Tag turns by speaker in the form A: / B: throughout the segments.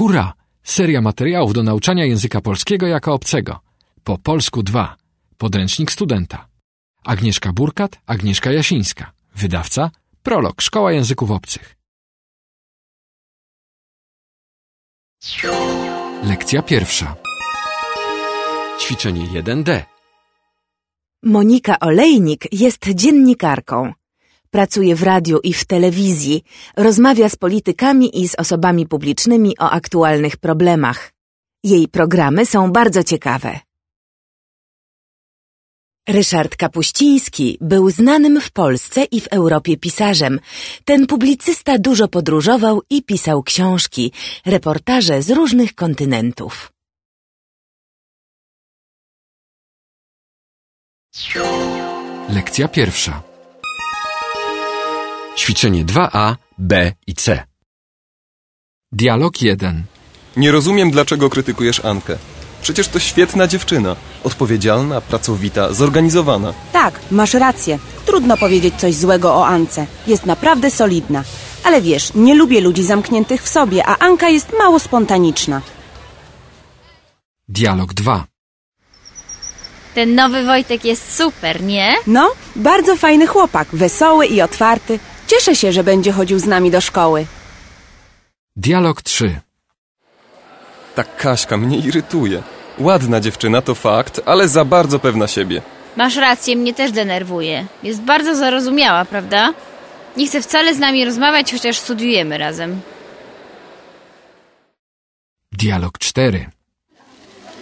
A: Hurra! Seria materiałów do nauczania języka polskiego jako obcego. Po polsku 2. Podręcznik studenta. Agnieszka Burkat, Agnieszka Jasińska. Wydawca Prolog Szkoła Języków Obcych. Lekcja pierwsza. Ćwiczenie 1D.
B: Monika Olejnik jest dziennikarką. Pracuje w radiu i w telewizji, rozmawia z politykami i z osobami publicznymi o aktualnych problemach. Jej programy są bardzo ciekawe. Ryszard Kapuściński był znanym w Polsce i w Europie pisarzem. Ten publicysta dużo podróżował i pisał książki, reportaże z różnych kontynentów.
A: Lekcja pierwsza. Ćwiczenie 2A, B i C. Dialog 1.
C: Nie rozumiem, dlaczego krytykujesz Ankę. Przecież to świetna dziewczyna. Odpowiedzialna, pracowita, zorganizowana.
D: Tak, masz rację. Trudno powiedzieć coś złego o Ance. Jest naprawdę solidna. Ale wiesz, nie lubię ludzi zamkniętych w sobie, a Anka jest mało spontaniczna.
A: Dialog 2.
E: Ten nowy Wojtek jest super, nie?
D: No, bardzo fajny chłopak, wesoły i otwarty. Cieszę się, że będzie chodził z nami do szkoły.
A: Dialog 3.
C: Ta Kaśka mnie irytuje. Ładna dziewczyna to fakt, ale za bardzo pewna siebie.
E: Masz rację, mnie też denerwuje. Jest bardzo zarozumiała, prawda? Nie chce wcale z nami rozmawiać, chociaż studiujemy razem.
A: Dialog 4.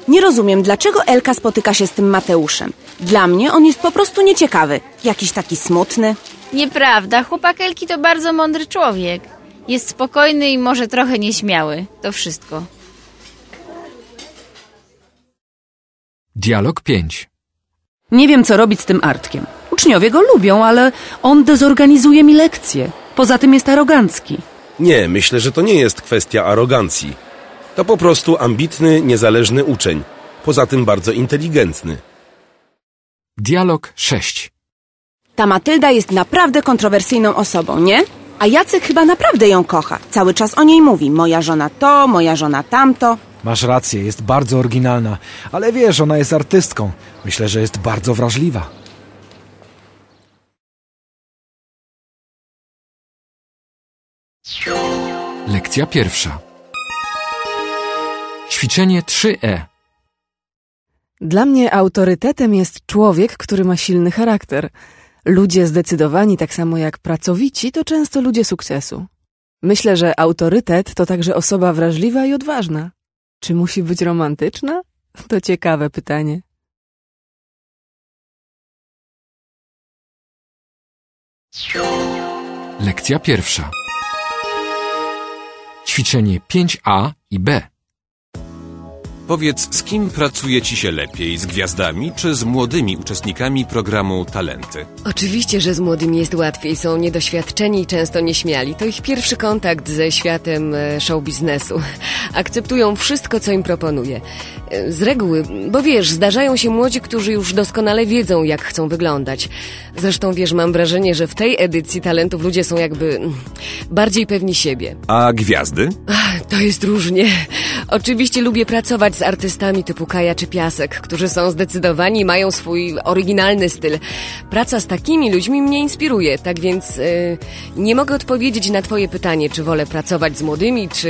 D: Nie rozumiem, dlaczego Elka spotyka się z tym Mateuszem. Dla mnie on jest po prostu nieciekawy. Jakiś taki smutny.
E: Nieprawda, chłopak Elki to bardzo mądry człowiek. Jest spokojny i może trochę nieśmiały. To wszystko.
A: Dialog 5.
F: Nie wiem, co robić z tym Artkiem. Uczniowie go lubią, ale on dezorganizuje mi lekcje. Poza tym jest arogancki.
G: Nie, myślę, że to nie jest kwestia arogancji. To po prostu ambitny, niezależny uczeń. Poza tym bardzo inteligentny.
A: Dialog 6.
D: Ta Matylda jest naprawdę kontrowersyjną osobą, nie? A Jacek chyba naprawdę ją kocha. Cały czas o niej mówi. Moja żona to, moja żona tamto.
H: Masz rację, jest bardzo oryginalna, ale wiesz, ona jest artystką. Myślę, że jest bardzo wrażliwa.
A: Lekcja pierwsza. Ćwiczenie 3E.
I: Dla mnie autorytetem jest człowiek, który ma silny charakter. Ludzie zdecydowani, tak samo jak pracowici, to często ludzie sukcesu. Myślę, że autorytet to także osoba wrażliwa i odważna. Czy musi być romantyczna? To ciekawe pytanie.
A: Lekcja pierwsza. Ćwiczenie 5A i B.
J: Powiedz, z kim pracuje ci się lepiej, z gwiazdami czy z młodymi uczestnikami programu Talenty?
K: Oczywiście, że z młodymi jest łatwiej. Są niedoświadczeni i często nieśmiali. To ich pierwszy kontakt ze światem e, show biznesu. Akceptują wszystko, co im proponuję. E, Z reguły, bo wiesz, zdarzają się młodzi, którzy już doskonale wiedzą, jak chcą wyglądać. Zresztą, wiesz, mam wrażenie, że w tej edycji talentów ludzie są jakby mm, bardziej pewni siebie.
J: A gwiazdy?
K: To jest różnie. Oczywiście lubię pracować z artystami typu Kaja czy Piasek, którzy są zdecydowani i mają swój oryginalny styl. Praca z takimi ludźmi mnie inspiruje, tak więc y, nie mogę odpowiedzieć na twoje pytanie, czy wolę pracować z młodymi, czy,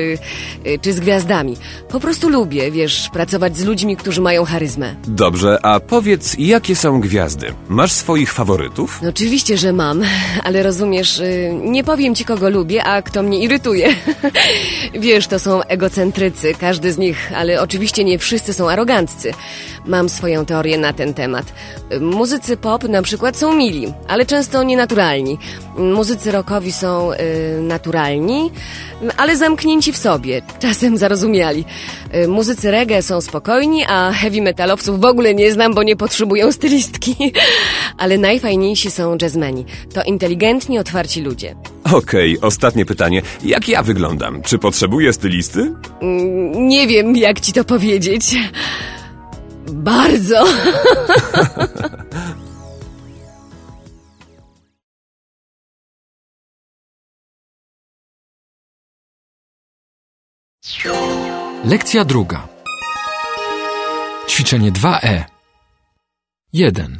K: y, czy z gwiazdami. Po prostu lubię, wiesz, pracować z ludźmi, którzy mają charyzmę.
J: Dobrze, a powiedz, jakie są gwiazdy? Masz swoich faworytów?
K: No oczywiście, że mam, ale rozumiesz, y, nie powiem ci, kogo lubię, a kto mnie irytuje. Wiesz, to są egocentrycy, każdy z nich, ale oczywiście nie wszyscy są aroganccy. Mam swoją teorię na ten temat. Muzycy pop na przykład są mili, ale często nienaturalni. Muzycy rockowi są y, naturalni, ale zamknięci w sobie, czasem zarozumiali. Y, Muzycy reggae są spokojni, a heavy metalowców w ogóle nie znam, bo nie potrzebują stylistki. Ale najfajniejsi są jazzmeni. To inteligentni, otwarci ludzie.
J: Okej, ostatnie pytanie. Jak ja wyglądam? Czy potrzebuję stylisty?
K: Mm, Nie wiem, jak ci to powiedzieć. Bardzo.
A: Lekcja druga. Ćwiczenie 2E. 1.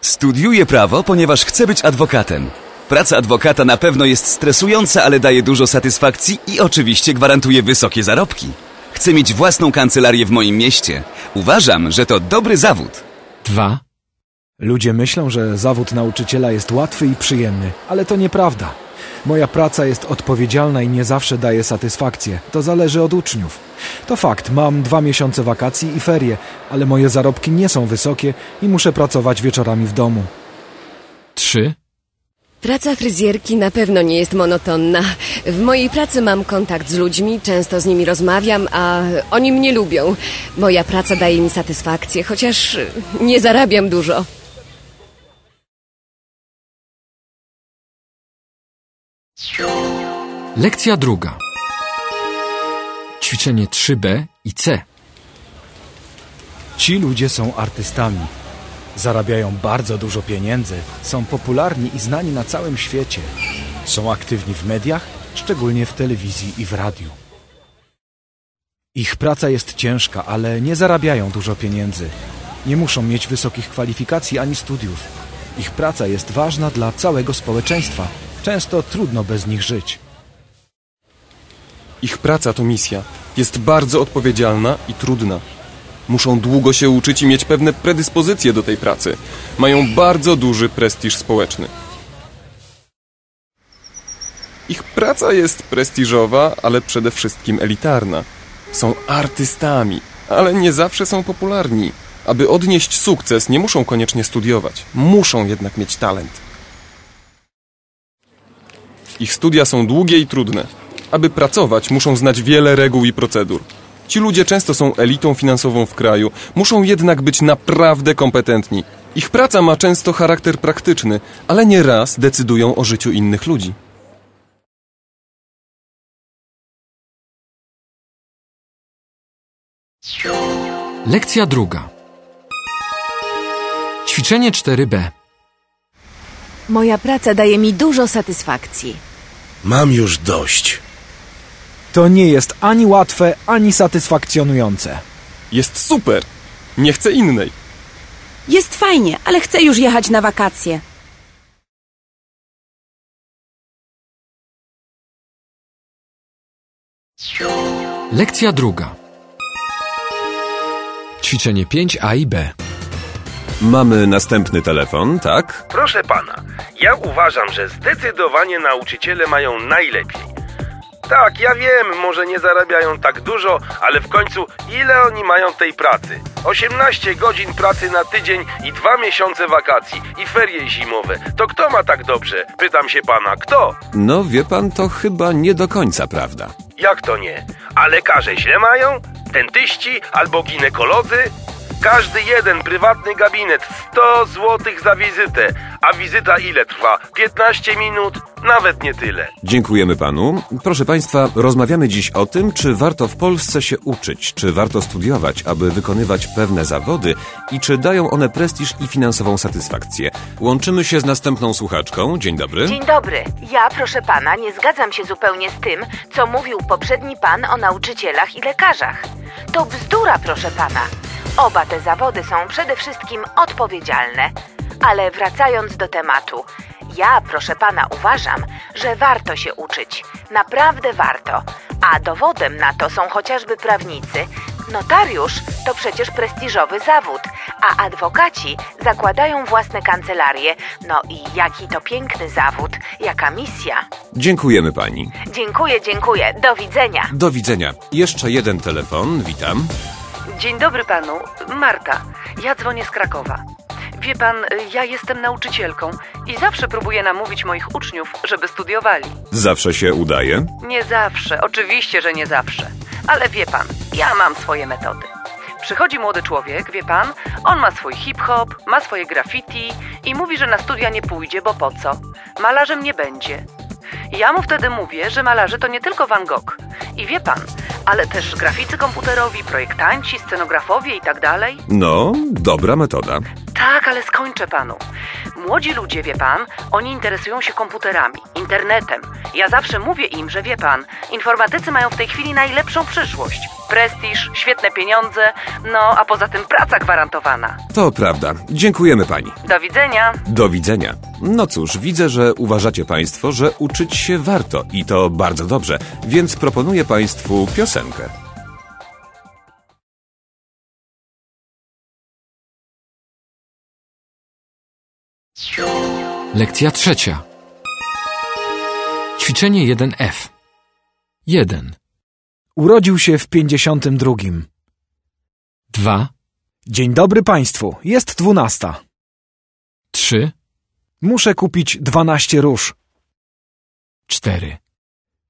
L: Studiuję prawo, ponieważ chcę być adwokatem. Praca adwokata na pewno jest stresująca, ale daje dużo satysfakcji i oczywiście gwarantuje wysokie zarobki. Chcę mieć własną kancelarię w moim mieście. Uważam, że to dobry zawód.
A: 2.
H: Ludzie myślą, że zawód nauczyciela jest łatwy i przyjemny, ale to nieprawda. Moja praca jest odpowiedzialna i nie zawsze daje satysfakcję. To zależy od uczniów. To fakt, mam dwa miesiące wakacji i ferie, ale moje zarobki nie są wysokie i muszę pracować wieczorami w domu.
A: 3.
K: Praca fryzjerki na pewno nie jest monotonna. W mojej pracy mam kontakt z ludźmi, często z nimi rozmawiam, a oni mnie lubią. Moja praca daje mi satysfakcję, chociaż nie zarabiam dużo.
A: Lekcja druga. Ćwiczenie 3B i C.
H: Ci ludzie są artystami. Zarabiają bardzo dużo pieniędzy, są popularni i znani na całym świecie. Są aktywni w mediach, szczególnie w telewizji i w radiu. Ich praca jest ciężka, ale nie zarabiają dużo pieniędzy. Nie muszą mieć wysokich kwalifikacji ani studiów. Ich praca jest ważna dla całego społeczeństwa. Często trudno bez nich żyć.
C: Ich praca to misja. Jest bardzo odpowiedzialna i trudna. Muszą długo się uczyć i mieć pewne predyspozycje do tej pracy. Mają bardzo duży prestiż społeczny. Ich praca jest prestiżowa, ale przede wszystkim elitarna. Są artystami, ale nie zawsze są popularni. Aby odnieść sukces, nie muszą koniecznie studiować. Muszą jednak mieć talent. Ich studia są długie i trudne. Aby pracować, muszą znać wiele reguł i procedur. Ci ludzie często są elitą finansową w kraju, muszą jednak być naprawdę kompetentni. Ich praca ma często charakter praktyczny, ale nieraz decydują o życiu innych ludzi.
A: Lekcja druga. Ćwiczenie 4B.
B: Moja praca daje mi dużo satysfakcji.
G: Mam już dość.
H: To nie jest ani łatwe, ani satysfakcjonujące.
C: Jest super! Nie chcę innej.
D: Jest fajnie, ale chcę już jechać na wakacje.
A: Lekcja druga. Ćwiczenie 5A i B.
J: Mamy następny telefon, tak?
G: Proszę pana, ja uważam, że zdecydowanie nauczyciele mają najlepiej. Tak, ja wiem, może nie zarabiają tak dużo, ale w końcu ile oni mają tej pracy? 18 godzin pracy na tydzień i dwa miesiące wakacji i ferie zimowe. To kto ma tak dobrze? Pytam się pana, kto?
J: No, wie pan, to chyba nie do końca prawda.
G: Jak to nie? A lekarze źle mają? Dentyści albo ginekolodzy? Każdy jeden prywatny gabinet 100 zł za wizytę. A wizyta ile trwa? 15 minut? Nawet nie tyle.
J: Dziękujemy panu. Proszę państwa, rozmawiamy dziś o tym, czy warto w Polsce się uczyć, czy warto studiować, aby wykonywać pewne zawody i czy dają one prestiż i finansową satysfakcję. Łączymy się z następną słuchaczką. Dzień dobry.
B: Dzień dobry. Ja, proszę pana, nie zgadzam się zupełnie z tym, co mówił poprzedni pan o nauczycielach i lekarzach. To bzdura, proszę pana. Oba te zawody są przede wszystkim odpowiedzialne. Ale wracając do tematu, ja, proszę pana, uważam, że warto się uczyć. Naprawdę warto. A dowodem na to są chociażby prawnicy. Notariusz to przecież prestiżowy zawód, a adwokaci zakładają własne kancelarie. No i jaki to piękny zawód, jaka misja.
J: Dziękujemy pani.
B: Dziękuję, dziękuję. Do widzenia.
J: Do widzenia. Jeszcze jeden telefon. Witam.
F: Dzień dobry panu, Marta. Ja dzwonię z Krakowa. Wie pan, ja jestem nauczycielką i zawsze próbuję namówić moich uczniów, żeby studiowali.
J: Zawsze się udaje?
F: Nie zawsze, oczywiście, że nie zawsze. Ale wie pan, ja mam swoje metody. Przychodzi młody człowiek, wie pan, on ma swój hip-hop, ma swoje graffiti i mówi, że na studia nie pójdzie, bo po co? Malarzem nie będzie. Ja mu wtedy mówię, że malarze to nie tylko Van Gogh, I wie pan, ale też graficy komputerowi, projektanci, scenografowie i tak dalej.
J: No, dobra metoda.
F: Tak, ale skończę panu. Młodzi ludzie, wie pan, oni interesują się komputerami, internetem. Ja zawsze mówię im, że wie pan, informatycy mają w tej chwili najlepszą przyszłość. Prestiż, świetne pieniądze, no a poza tym praca gwarantowana.
J: To prawda. Dziękujemy pani.
F: Do widzenia.
J: Do widzenia. No cóż, widzę, że uważacie państwo, że uczyć się warto i to bardzo dobrze, więc proponuję państwu piosenkę.
A: Lekcja trzecia. Ćwiczenie 1F. 1,
H: Urodził się w 52.
A: 2,
H: Dzień dobry państwu, jest dwunasta.
A: 3,
H: Muszę kupić 12 róż.
A: 4,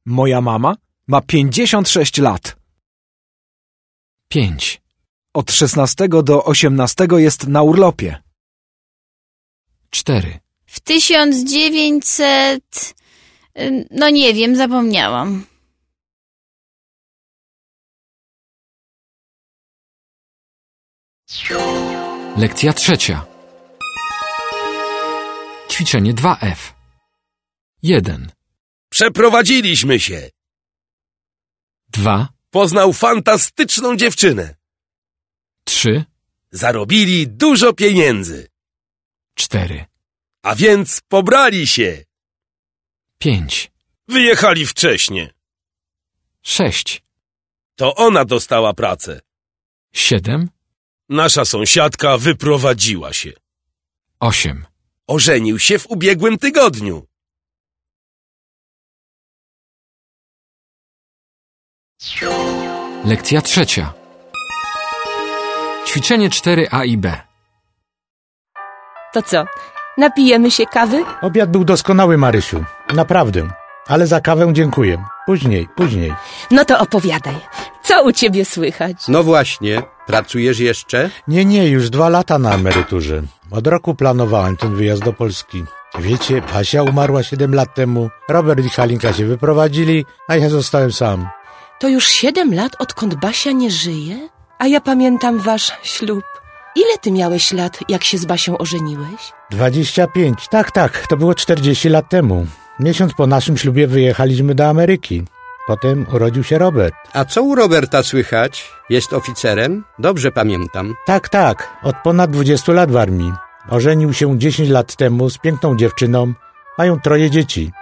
H: Moja mama ma 56 lat.
A: 5,
H: Od 16 do 18 jest na urlopie.
A: 4,
E: W 1900... y, No nie wiem, zapomniałam.
A: Lekcja trzecia. Ćwiczenie 2F. 1,
G: Przeprowadziliśmy się.
A: 2,
G: Poznał fantastyczną dziewczynę.
A: 3,
G: Zarobili dużo pieniędzy.
A: 4,
G: A więc pobrali się.
A: 5,
G: Wyjechali wcześnie.
A: 6,
G: To ona dostała pracę.
A: 7,
G: Nasza sąsiadka wyprowadziła się.
A: 8.
G: Ożenił się w ubiegłym tygodniu.
A: Lekcja trzecia. Ćwiczenie 4A i B.
M: To co, napijemy się kawy?
N: Obiad był doskonały, Marysiu. Naprawdę. Ale za kawę dziękuję. Później, później.
M: No to opowiadaj. Co u ciebie słychać?
O: No właśnie, pracujesz jeszcze?
N: Nie, nie, już dwa lata na emeryturze. Od roku planowałem ten wyjazd do Polski. Wiecie, Asia umarła siedem lat temu, Robert i Halinka się wyprowadzili, a ja zostałem sam.
M: To już siedem lat, odkąd Basia nie żyje? A ja pamiętam wasz ślub. Ile ty miałeś lat, jak się z Basią ożeniłeś?
N: Dwadzieścia pięć. Tak, tak, to było czterdzieści lat temu. Miesiąc po naszym ślubie wyjechaliśmy do Ameryki. Potem urodził się Robert.
O: A co u Roberta słychać? Jest oficerem? Dobrze pamiętam.
N: Tak, tak, od ponad 20 lat w armii. Ożenił się 10 lat temu z piękną dziewczyną. Mają troje dzieci.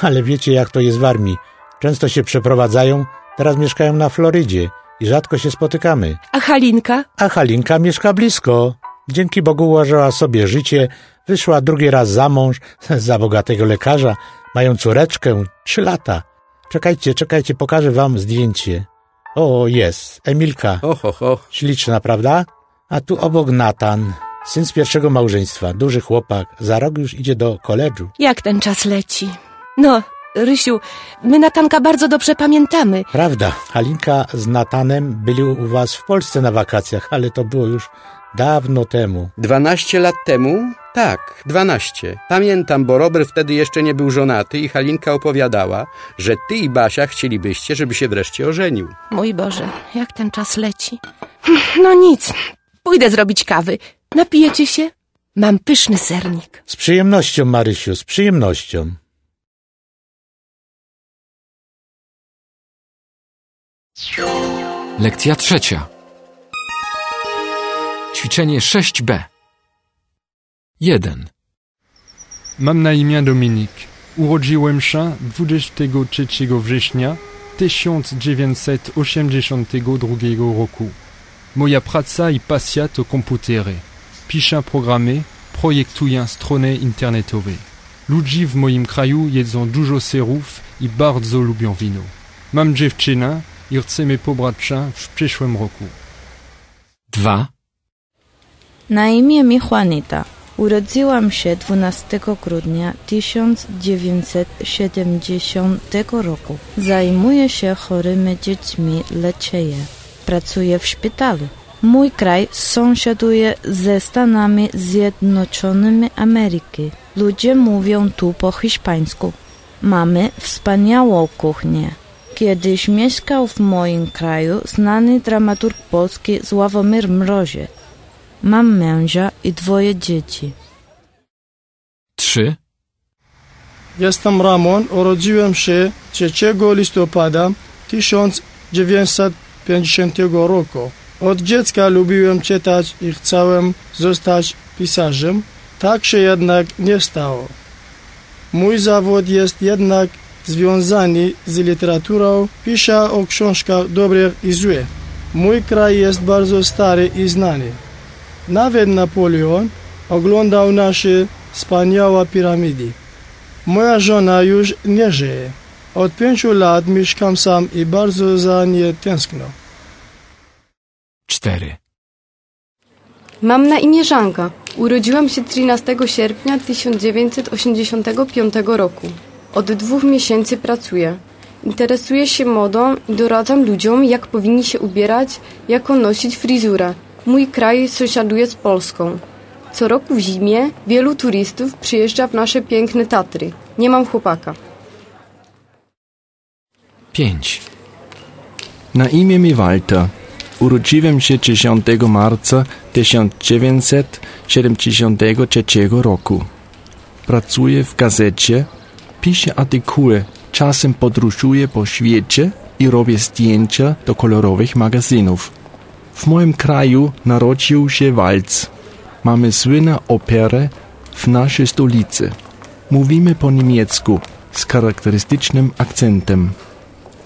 N: Ale wiecie, jak to jest w armii. Często się przeprowadzają, teraz mieszkają na Florydzie i rzadko się spotykamy.
M: A Halinka?
N: A Halinka mieszka blisko. Dzięki Bogu ułożyła sobie życie, wyszła drugi raz za mąż, za bogatego lekarza. Mają córeczkę, trzy lata. Czekajcie, czekajcie, pokażę wam zdjęcie. O, jest, Emilka.
O: Oho, ho.
N: Śliczna, prawda? A tu obok Natan, syn z pierwszego małżeństwa, duży chłopak, za rok już idzie do koledżu.
M: Jak ten czas leci? No, Rysiu, my Natanka bardzo dobrze pamiętamy.
N: Prawda, Halinka z Natanem byli u was w Polsce na wakacjach, ale to było już dawno temu.
O: 12 lat temu? Tak, 12. Pamiętam, bo Robert wtedy jeszcze nie był żonaty i Halinka opowiadała, że ty i Basia chcielibyście, żeby się wreszcie ożenił.
M: Mój Boże, jak ten czas leci. No nic, pójdę zrobić kawy. Napijecie się? Mam pyszny sernik.
N: Z przyjemnością, Marysiu, z przyjemnością.
A: Lekcja trzecia. Ćwiczenie 6B. 1,
P: Mam na imię Dominik. Urodziłem się 23 września 1982 roku. Moja praca i pasja to komputery. Piszę programy, projektuję strony internetowe. Ludzi w moim kraju jedzą dużo serów i bardzo lubią wino. Mam dziewczynę i chcemy pobrać się w przyszłym roku.
A: 2,
Q: Na imię mi Juanita. Urodziłam się 12 grudnia 1970 roku. Zajmuję się chorymi dziećmi, leczę je. Pracuję w szpitalu. Mój kraj sąsiaduje ze Stanami Zjednoczonymi Ameryki. Ludzie mówią tu po hiszpańsku. Mamy wspaniałą kuchnię. Kiedyś mieszkał w moim kraju znany dramaturg polski Sławomir Mrozie. Mam męża i dwoje dzieci.
A: 3,
R: Jestem Ramon, urodziłem się 3 listopada 1950 roku. Od dziecka lubiłem czytać i chciałem zostać pisarzem, tak się jednak nie stało. Mój zawód jest jednak związany z literaturą, piszę o książkach dobrych i złych. Mój kraj jest bardzo stary i znany. Nawet Napoleon oglądał nasze wspaniałe piramidy. Moja żona już nie żyje. Od pięciu lat mieszkam sam i bardzo za nie tęskno.
A: 4,
S: Mam na imię Żanka. Urodziłam się 13 sierpnia 1985 roku. Od dwóch miesięcy pracuję. Interesuję się modą i doradzam ludziom, jak powinni się ubierać, jaką nosić fryzurę. Mój kraj sąsiaduje z Polską. Co roku w zimie wielu turystów przyjeżdża w nasze piękne Tatry. Nie mam chłopaka.
A: 5,
T: Na imię mi Walter. Urodziłem się 10 marca 1973 roku. Pracuję w gazecie, piszę artykuły, czasem podróżuję po świecie i robię zdjęcia do kolorowych magazynów. W moim kraju narodził się walc. Mamy słynną operę w naszej stolicy. Mówimy po niemiecku z charakterystycznym akcentem.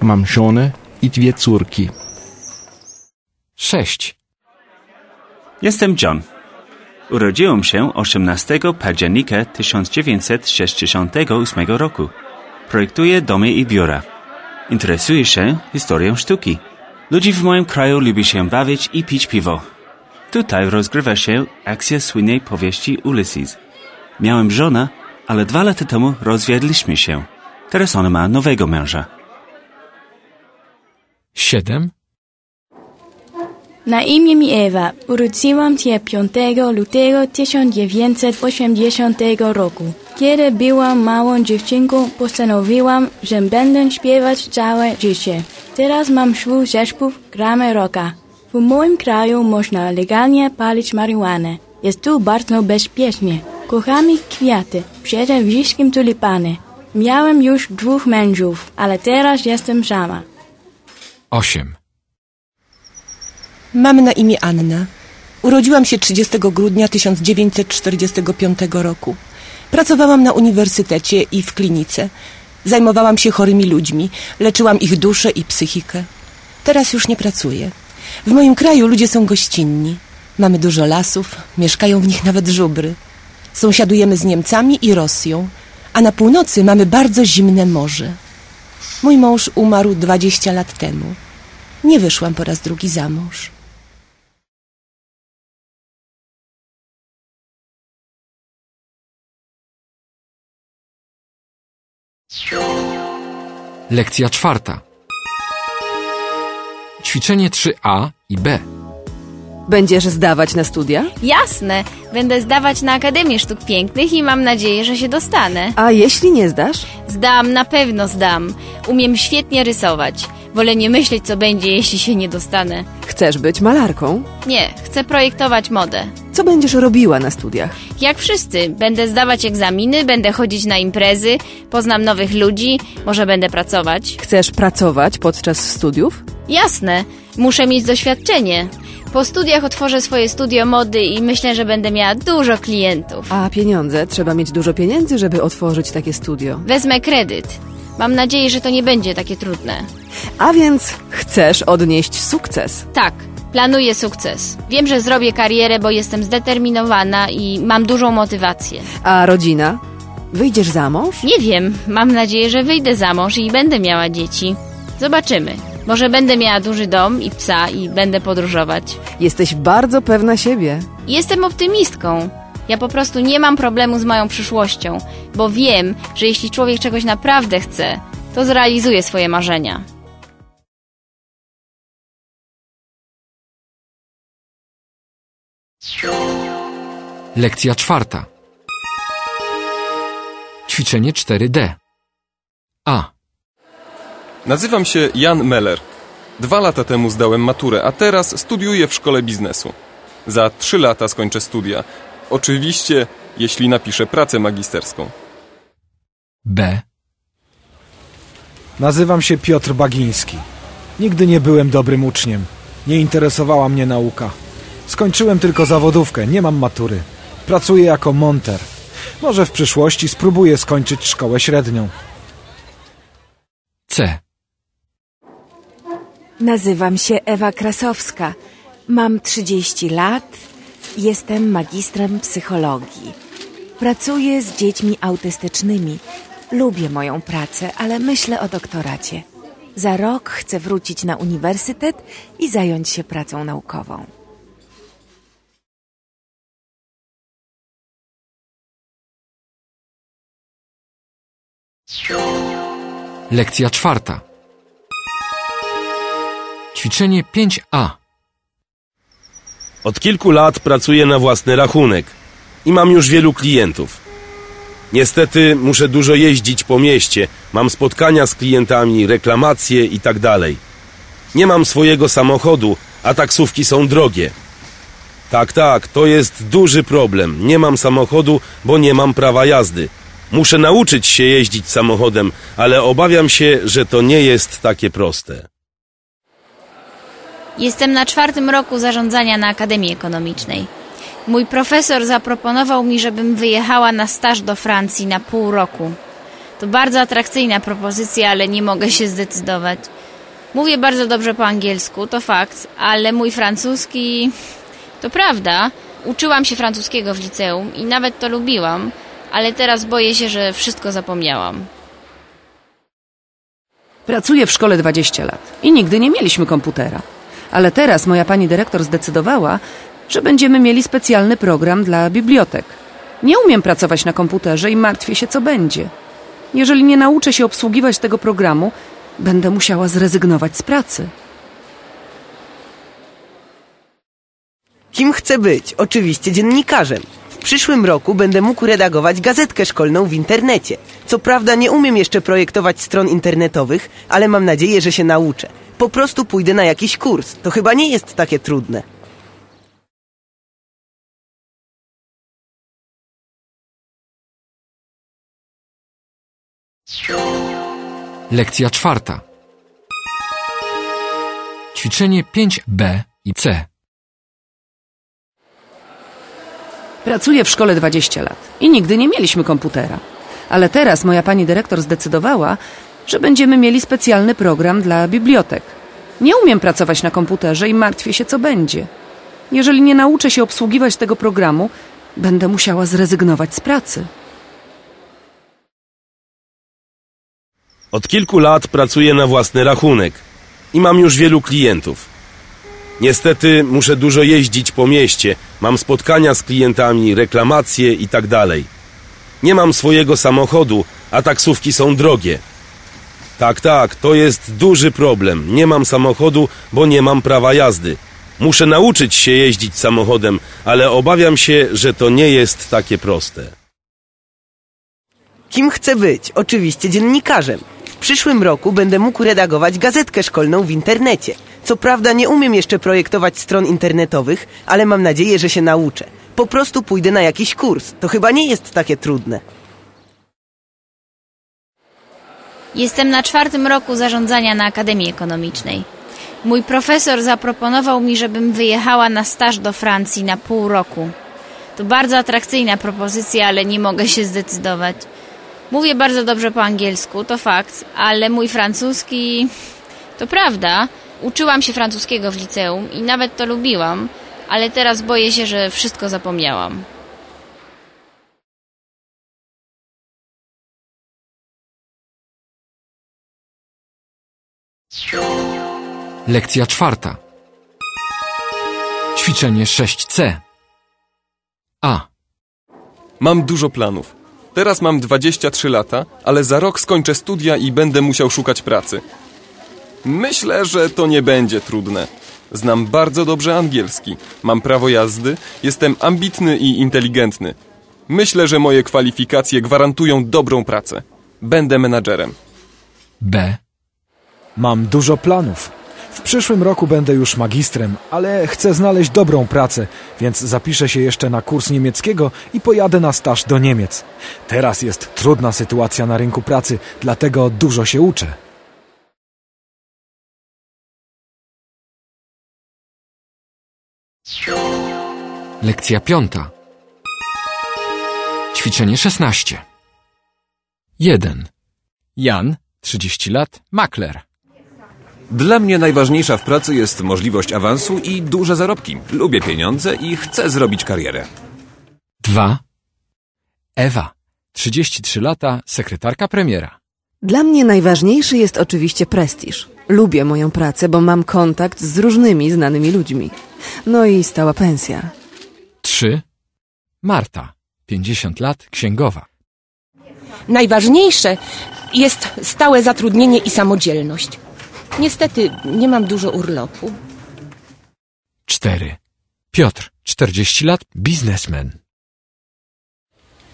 T: Mam żonę i dwie córki.
A: 6,
U: Jestem John. Urodziłem się 18 października 1968 roku. Projektuję domy i biura. Interesuję się historią sztuki. Ludzi w moim kraju lubi się bawić i pić piwo. Tutaj rozgrywa się akcja słynnej powieści Ulysses. Miałem żonę, ale dwa lata temu rozwiedliśmy się. Teraz ona ma nowego męża.
A: 7,
V: Na imię mi Ewa. Urodziłam się 5 lutego 1980 roku. Kiedy byłam małą dziewczynką, postanowiłam, że będę śpiewać całe życie. Teraz mam swój zespół Gramy Rocka. W moim kraju można legalnie palić marihuanę. Jest tu bardzo bezpiecznie. Kochamy kwiaty, przede wszystkim tulipany. Miałem już dwóch mężów, ale teraz jestem sama.
A: 8,
M: Mam na imię Anna. Urodziłam się 30 grudnia 1945 roku. Pracowałam na uniwersytecie i w klinice. Zajmowałam się chorymi ludźmi, leczyłam ich duszę i psychikę. Teraz już nie pracuję. W moim kraju ludzie są gościnni. Mamy dużo lasów, mieszkają w nich nawet żubry. Sąsiadujemy z Niemcami i Rosją, a na północy mamy bardzo zimne morze. Mój mąż umarł 20 lat temu. Nie wyszłam po raz drugi za mąż.
A: Lekcja czwarta. Ćwiczenie 3a i b.
I: Będziesz zdawać na studia?
E: Jasne, będę zdawać na Akademię Sztuk Pięknych i mam nadzieję, że się dostanę.
I: A jeśli nie zdasz?
E: Zdam, na pewno zdam. Umiem świetnie rysować. Wolę nie myśleć, co będzie, jeśli się nie dostanę.
I: Chcesz być malarką?
E: Nie, chcę projektować modę.
I: Co będziesz robiła na studiach?
E: Jak wszyscy, będę zdawać egzaminy, będę chodzić na imprezy, poznam nowych ludzi, może będę pracować.
I: Chcesz pracować podczas studiów?
E: Jasne, muszę mieć doświadczenie. Po studiach otworzę swoje studio mody i myślę, że będę miała dużo klientów.
I: A pieniądze? Trzeba mieć dużo pieniędzy, żeby otworzyć takie studio.
E: Wezmę kredyt. Mam nadzieję, że to nie będzie takie trudne.
I: A więc chcesz odnieść sukces.
E: Tak, planuję sukces. Wiem, że zrobię karierę, bo jestem zdeterminowana i mam dużą motywację.
I: A rodzina? Wyjdziesz za mąż?
E: Nie wiem, mam nadzieję, że wyjdę za mąż i będę miała dzieci. Zobaczymy. Może będę miała duży dom i psa i będę podróżować.
I: Jesteś bardzo pewna siebie.
E: Jestem optymistką. Ja po prostu nie mam problemu z moją przyszłością, bo wiem, że jeśli człowiek czegoś naprawdę chce, to zrealizuje swoje marzenia.
A: Lekcja czwarta. Ćwiczenie 4D. A.
C: Nazywam się Jan Meller. Dwa lata temu zdałem maturę, a teraz studiuję w szkole biznesu. Za trzy lata skończę studia. Oczywiście, jeśli napiszę pracę magisterską.
A: B.
H: Nazywam się Piotr Bagiński. Nigdy nie byłem dobrym uczniem. Nie interesowała mnie nauka. Skończyłem tylko zawodówkę, nie mam matury. Pracuję jako monter. Może w przyszłości spróbuję skończyć szkołę średnią.
A: C.
B: Nazywam się Ewa Krasowska. Mam 30 lat. Jestem magistrem psychologii. Pracuję z dziećmi autystycznymi. Lubię moją pracę, ale myślę o doktoracie. Za rok chcę wrócić na uniwersytet i zająć się pracą naukową.
A: Lekcja czwarta. Ćwiczenie 5a.
G: Od kilku lat pracuję na własny rachunek i mam już wielu klientów. Niestety muszę dużo jeździć po mieście, mam spotkania z klientami, reklamacje i tak. Nie mam swojego samochodu, a taksówki są drogie. Tak, tak, to jest duży problem. Nie mam samochodu, bo nie mam prawa jazdy. Muszę nauczyć się jeździć samochodem, ale obawiam się, że to nie jest takie proste.
E: Jestem na czwartym roku zarządzania na Akademii Ekonomicznej. Mój profesor zaproponował mi, żebym wyjechała na staż do Francji na pół roku. To bardzo atrakcyjna propozycja, ale nie mogę się zdecydować. Mówię bardzo dobrze po angielsku, to fakt, ale mój francuski. To prawda. Uczyłam się francuskiego w liceum i nawet to lubiłam, ale teraz boję się, że wszystko zapomniałam.
F: Pracuję w szkole 20 lat i nigdy nie mieliśmy komputera. Ale teraz moja pani dyrektor zdecydowała, że będziemy mieli specjalny program dla bibliotek. Nie umiem pracować na komputerze i martwię się, co będzie. Jeżeli nie nauczę się obsługiwać tego programu, będę musiała zrezygnować z pracy.
W: Kim chcę być? Oczywiście dziennikarzem. W przyszłym roku będę mógł redagować gazetkę szkolną w internecie. Co prawda nie umiem jeszcze projektować stron internetowych, ale mam nadzieję, że się nauczę. Po prostu pójdę na jakiś kurs. To chyba nie jest takie trudne.
A: Lekcja czwarta. Ćwiczenie 5b i c.
F: Pracuję w szkole 20 lat i nigdy nie mieliśmy komputera. Ale teraz moja pani dyrektor zdecydowała, że będziemy mieli specjalny program dla bibliotek. Nie umiem pracować na komputerze i martwię się, co będzie. Jeżeli nie nauczę się obsługiwać tego programu, będę musiała zrezygnować z pracy.
G: Od kilku lat pracuję na własny rachunek i mam już wielu klientów. Niestety muszę dużo jeździć po mieście, mam spotkania z klientami, reklamacje i tak. Nie mam swojego samochodu, a taksówki są drogie. Tak, tak, to jest duży problem. Nie mam samochodu, bo nie mam prawa jazdy. Muszę nauczyć się jeździć samochodem, ale obawiam się, że to nie jest takie proste.
W: Kim chcę być? Oczywiście dziennikarzem. W przyszłym roku będę mógł redagować gazetkę szkolną w internecie. Co prawda nie umiem jeszcze projektować stron internetowych, ale mam nadzieję, że się nauczę. Po prostu pójdę na jakiś kurs. To chyba nie jest takie trudne.
E: Jestem na czwartym roku zarządzania na Akademii Ekonomicznej. Mój profesor zaproponował mi, żebym wyjechała na staż do Francji na pół roku. To bardzo atrakcyjna propozycja, ale nie mogę się zdecydować. Mówię bardzo dobrze po angielsku, to fakt, ale mój francuski. To prawda. Uczyłam się francuskiego w liceum i nawet to lubiłam, ale teraz boję się, że wszystko zapomniałam.
A: Lekcja czwarta. Ćwiczenie 6c. A.
C: Mam dużo planów. Teraz mam 23 lata, ale za rok skończę studia i będę musiał szukać pracy. Myślę, że to nie będzie trudne. Znam bardzo dobrze angielski, mam prawo jazdy, jestem ambitny i inteligentny. Myślę, że moje kwalifikacje gwarantują dobrą pracę. Będę menadżerem.
A: B.
H: Mam dużo planów. W przyszłym roku będę już magistrem, ale chcę znaleźć dobrą pracę, więc zapiszę się jeszcze na kurs niemieckiego i pojadę na staż do Niemiec. Teraz jest trudna sytuacja na rynku pracy, dlatego dużo się uczę.
A: Lekcja piąta. Ćwiczenie 16. 1. Jan, 30 lat, makler.
J: Dla mnie najważniejsza w pracy jest możliwość awansu i duże zarobki. Lubię pieniądze i chcę zrobić karierę.
A: 2. Ewa, 33 lata, sekretarka premiera.
I: Dla mnie najważniejszy jest oczywiście prestiż. Lubię moją pracę, bo mam kontakt z różnymi znanymi ludźmi. No i stała pensja.
A: 3. Marta, 50 lat, księgowa.
M: Najważniejsze jest stałe zatrudnienie i samodzielność. Niestety nie mam dużo urlopu.
A: 4. Piotr, 40 lat, biznesmen.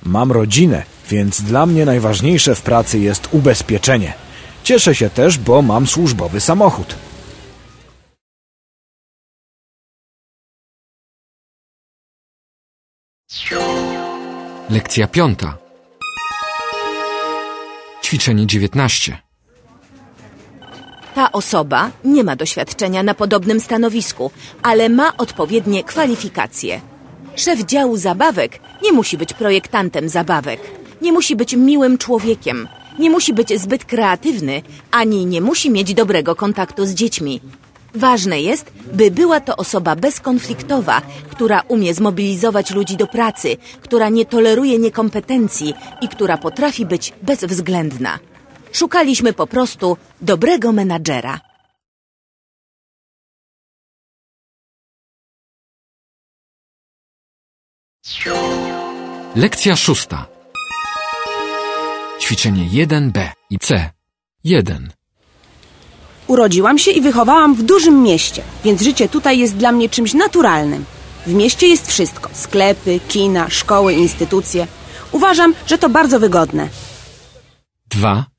H: Mam rodzinę, więc dla mnie najważniejsze w pracy jest ubezpieczenie. Cieszę się też, bo mam służbowy samochód.
A: Lekcja piąta. Ćwiczenie 19.
B: Ta osoba nie ma doświadczenia na podobnym stanowisku, ale ma odpowiednie kwalifikacje. Szef działu zabawek nie musi być projektantem zabawek, nie musi być miłym człowiekiem, nie musi być zbyt kreatywny, ani nie musi mieć dobrego kontaktu z dziećmi. Ważne jest, by była to osoba bezkonfliktowa, która umie zmobilizować ludzi do pracy, która nie toleruje niekompetencji i która potrafi być bezwzględna. Szukaliśmy po prostu dobrego menadżera.
A: Lekcja szósta. Ćwiczenie 1b i c. 1.
X: Urodziłam się i wychowałam w dużym mieście, więc życie tutaj jest dla mnie czymś naturalnym. W mieście jest wszystko: sklepy, kina, szkoły, instytucje. Uważam, że to bardzo wygodne.
A: 2.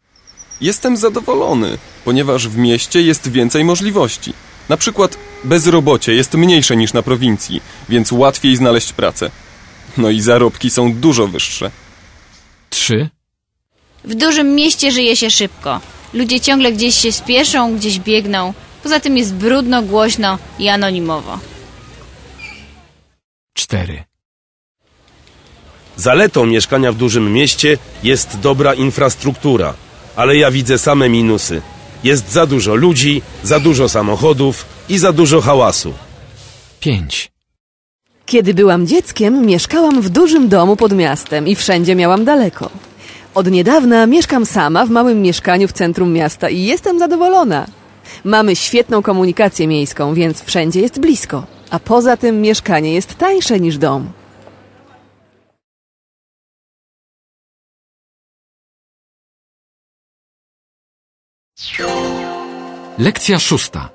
C: Jestem zadowolony, ponieważ w mieście jest więcej możliwości. Na przykład bezrobocie jest mniejsze niż na prowincji, więc łatwiej znaleźć pracę. No i zarobki są dużo wyższe.
A: 3.
E: W dużym mieście żyje się szybko. Ludzie ciągle gdzieś się spieszą, gdzieś biegną. Poza tym jest brudno, głośno i anonimowo.
A: 4.
G: Zaletą mieszkania w dużym mieście jest dobra infrastruktura, ale ja widzę same minusy. Jest za dużo ludzi, za dużo samochodów i za dużo hałasu.
A: 5.
I: Kiedy byłam dzieckiem, mieszkałam w dużym domu pod miastem i wszędzie miałam daleko. Od niedawna mieszkam sama w małym mieszkaniu w centrum miasta i jestem zadowolona. Mamy świetną komunikację miejską, więc wszędzie jest blisko. A poza tym mieszkanie jest tańsze niż dom.
A: Lekcja szósta.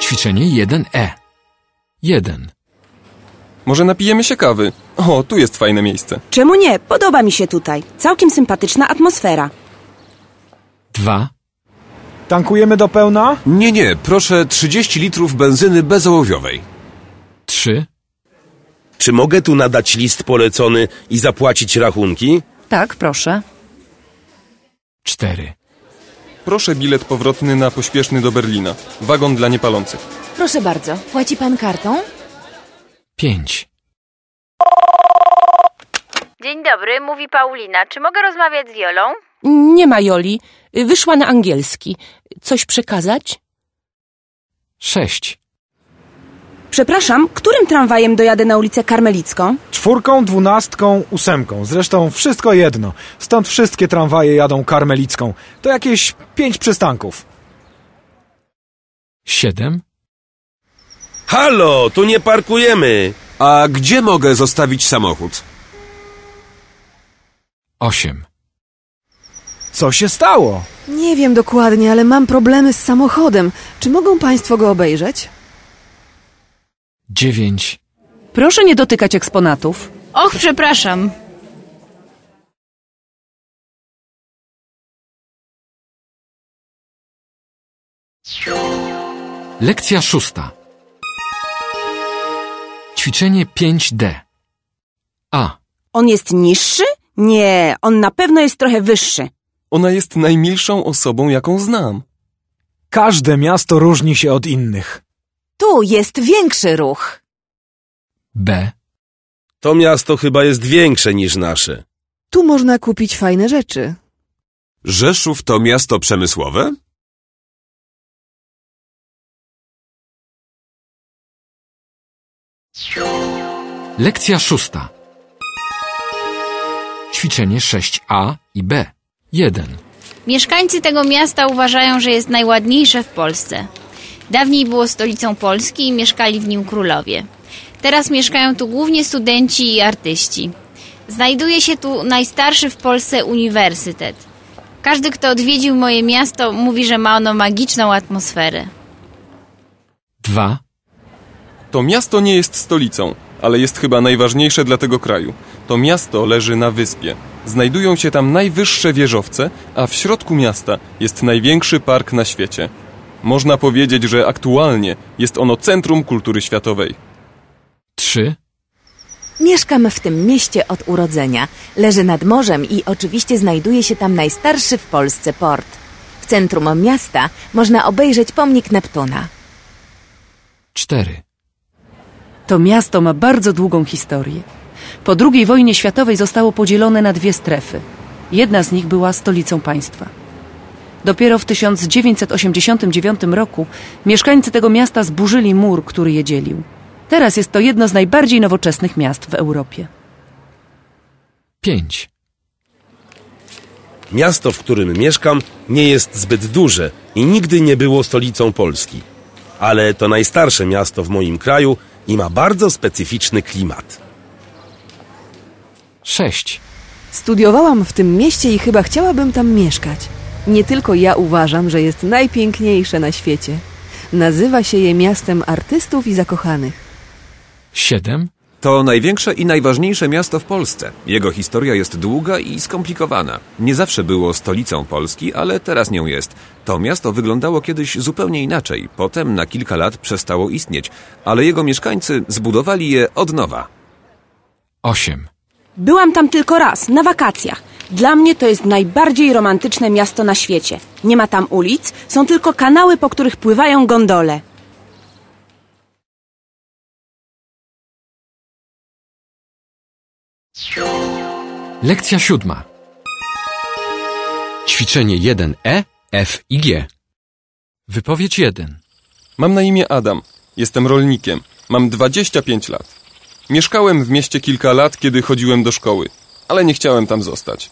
A: Ćwiczenie 1e. 1.
C: Może napijemy się kawy? O, tu jest fajne miejsce.
X: Czemu nie? Podoba mi się tutaj. Całkiem sympatyczna atmosfera.
A: 2.
H: Tankujemy do pełna?
J: Nie, nie, proszę 30 litrów benzyny bezołowiowej.
A: 3.
G: Czy mogę tu nadać list polecony i zapłacić rachunki?
F: Tak, proszę.
A: 4.
C: Proszę bilet powrotny na pośpieszny do Berlina. Wagon dla niepalących.
B: Proszę bardzo, płaci pan kartą?
A: 5.
E: Dzień dobry, mówi Paulina. Czy mogę rozmawiać z Jolą?
M: Nie ma Joli. Wyszła na angielski. Coś przekazać?
A: 6.
X: Przepraszam, którym tramwajem dojadę na ulicę Karmelicką?
H: Czwórką, dwunastką, ósemką. Zresztą wszystko jedno. Stąd wszystkie tramwaje jadą karmelicką. To jakieś pięć przystanków.
A: 7.
G: Halo, tu nie parkujemy.
J: A gdzie mogę zostawić samochód?
A: 8.
H: Co się stało?
I: Nie wiem dokładnie, ale mam problemy z samochodem. Czy mogą państwo go obejrzeć?
A: 9.
F: Proszę nie dotykać eksponatów.
E: Och, przepraszam.
A: Lekcja szósta. Ćwiczenie 5D. A.
X: On jest niższy? Nie, on na pewno jest trochę wyższy.
C: Ona jest najmilszą osobą, jaką znam.
H: Każde miasto różni się od innych.
B: Tu jest większy ruch.
A: B.
G: To miasto chyba jest większe niż nasze.
I: Tu można kupić fajne rzeczy.
J: Rzeszów to miasto przemysłowe?
A: Lekcja szósta. Ćwiczenie 6A i B. 1.
E: Mieszkańcy tego miasta uważają, że jest najładniejsze w Polsce. Dawniej było stolicą Polski i mieszkali w nim królowie. Teraz mieszkają tu głównie studenci i artyści. Znajduje się tu najstarszy w Polsce uniwersytet. Każdy, kto odwiedził moje miasto, mówi, że ma ono magiczną atmosferę.
A: 2.
C: To miasto nie jest stolicą, ale jest chyba najważniejsze dla tego kraju. To miasto leży na wyspie. Znajdują się tam najwyższe wieżowce, a w środku miasta jest największy park na świecie. Można powiedzieć, że aktualnie jest ono centrum kultury światowej.
A: 3.
B: Mieszkam w tym mieście od urodzenia. Leży nad morzem i oczywiście znajduje się tam najstarszy w Polsce port. W centrum miasta można obejrzeć pomnik Neptuna.
A: 4.
F: To miasto ma bardzo długą historię. Po II wojnie światowej zostało podzielone na dwie strefy. Jedna z nich była stolicą państwa. Dopiero w 1989 roku mieszkańcy tego miasta zburzyli mur, który je dzielił. Teraz jest to jedno z najbardziej nowoczesnych miast w Europie.
A: 5.
G: Miasto, w którym mieszkam, nie jest zbyt duże i nigdy nie było stolicą Polski. Ale to najstarsze miasto w moim kraju i ma bardzo specyficzny klimat.
A: 6.
I: Studiowałam w tym mieście i chyba chciałabym tam mieszkać. Nie tylko ja uważam, że jest najpiękniejsze na świecie. Nazywa się je miastem artystów i zakochanych.
A: 7.
J: To największe i najważniejsze miasto w Polsce. Jego historia jest długa i skomplikowana. Nie zawsze było stolicą Polski, ale teraz nią jest. To miasto wyglądało kiedyś zupełnie inaczej. Potem na kilka lat przestało istnieć, ale jego mieszkańcy zbudowali je od nowa.
A: 8.
X: Byłam tam tylko raz, na wakacjach. Dla mnie to jest najbardziej romantyczne miasto na świecie. Nie ma tam ulic, są tylko kanały, po których pływają gondole.
A: Lekcja siódma. Ćwiczenie 1E, F i G. Wypowiedź 1.
C: Mam na imię Adam. Jestem rolnikiem. Mam 25 lat. Mieszkałem w mieście kilka lat, kiedy chodziłem do szkoły, ale nie chciałem tam zostać.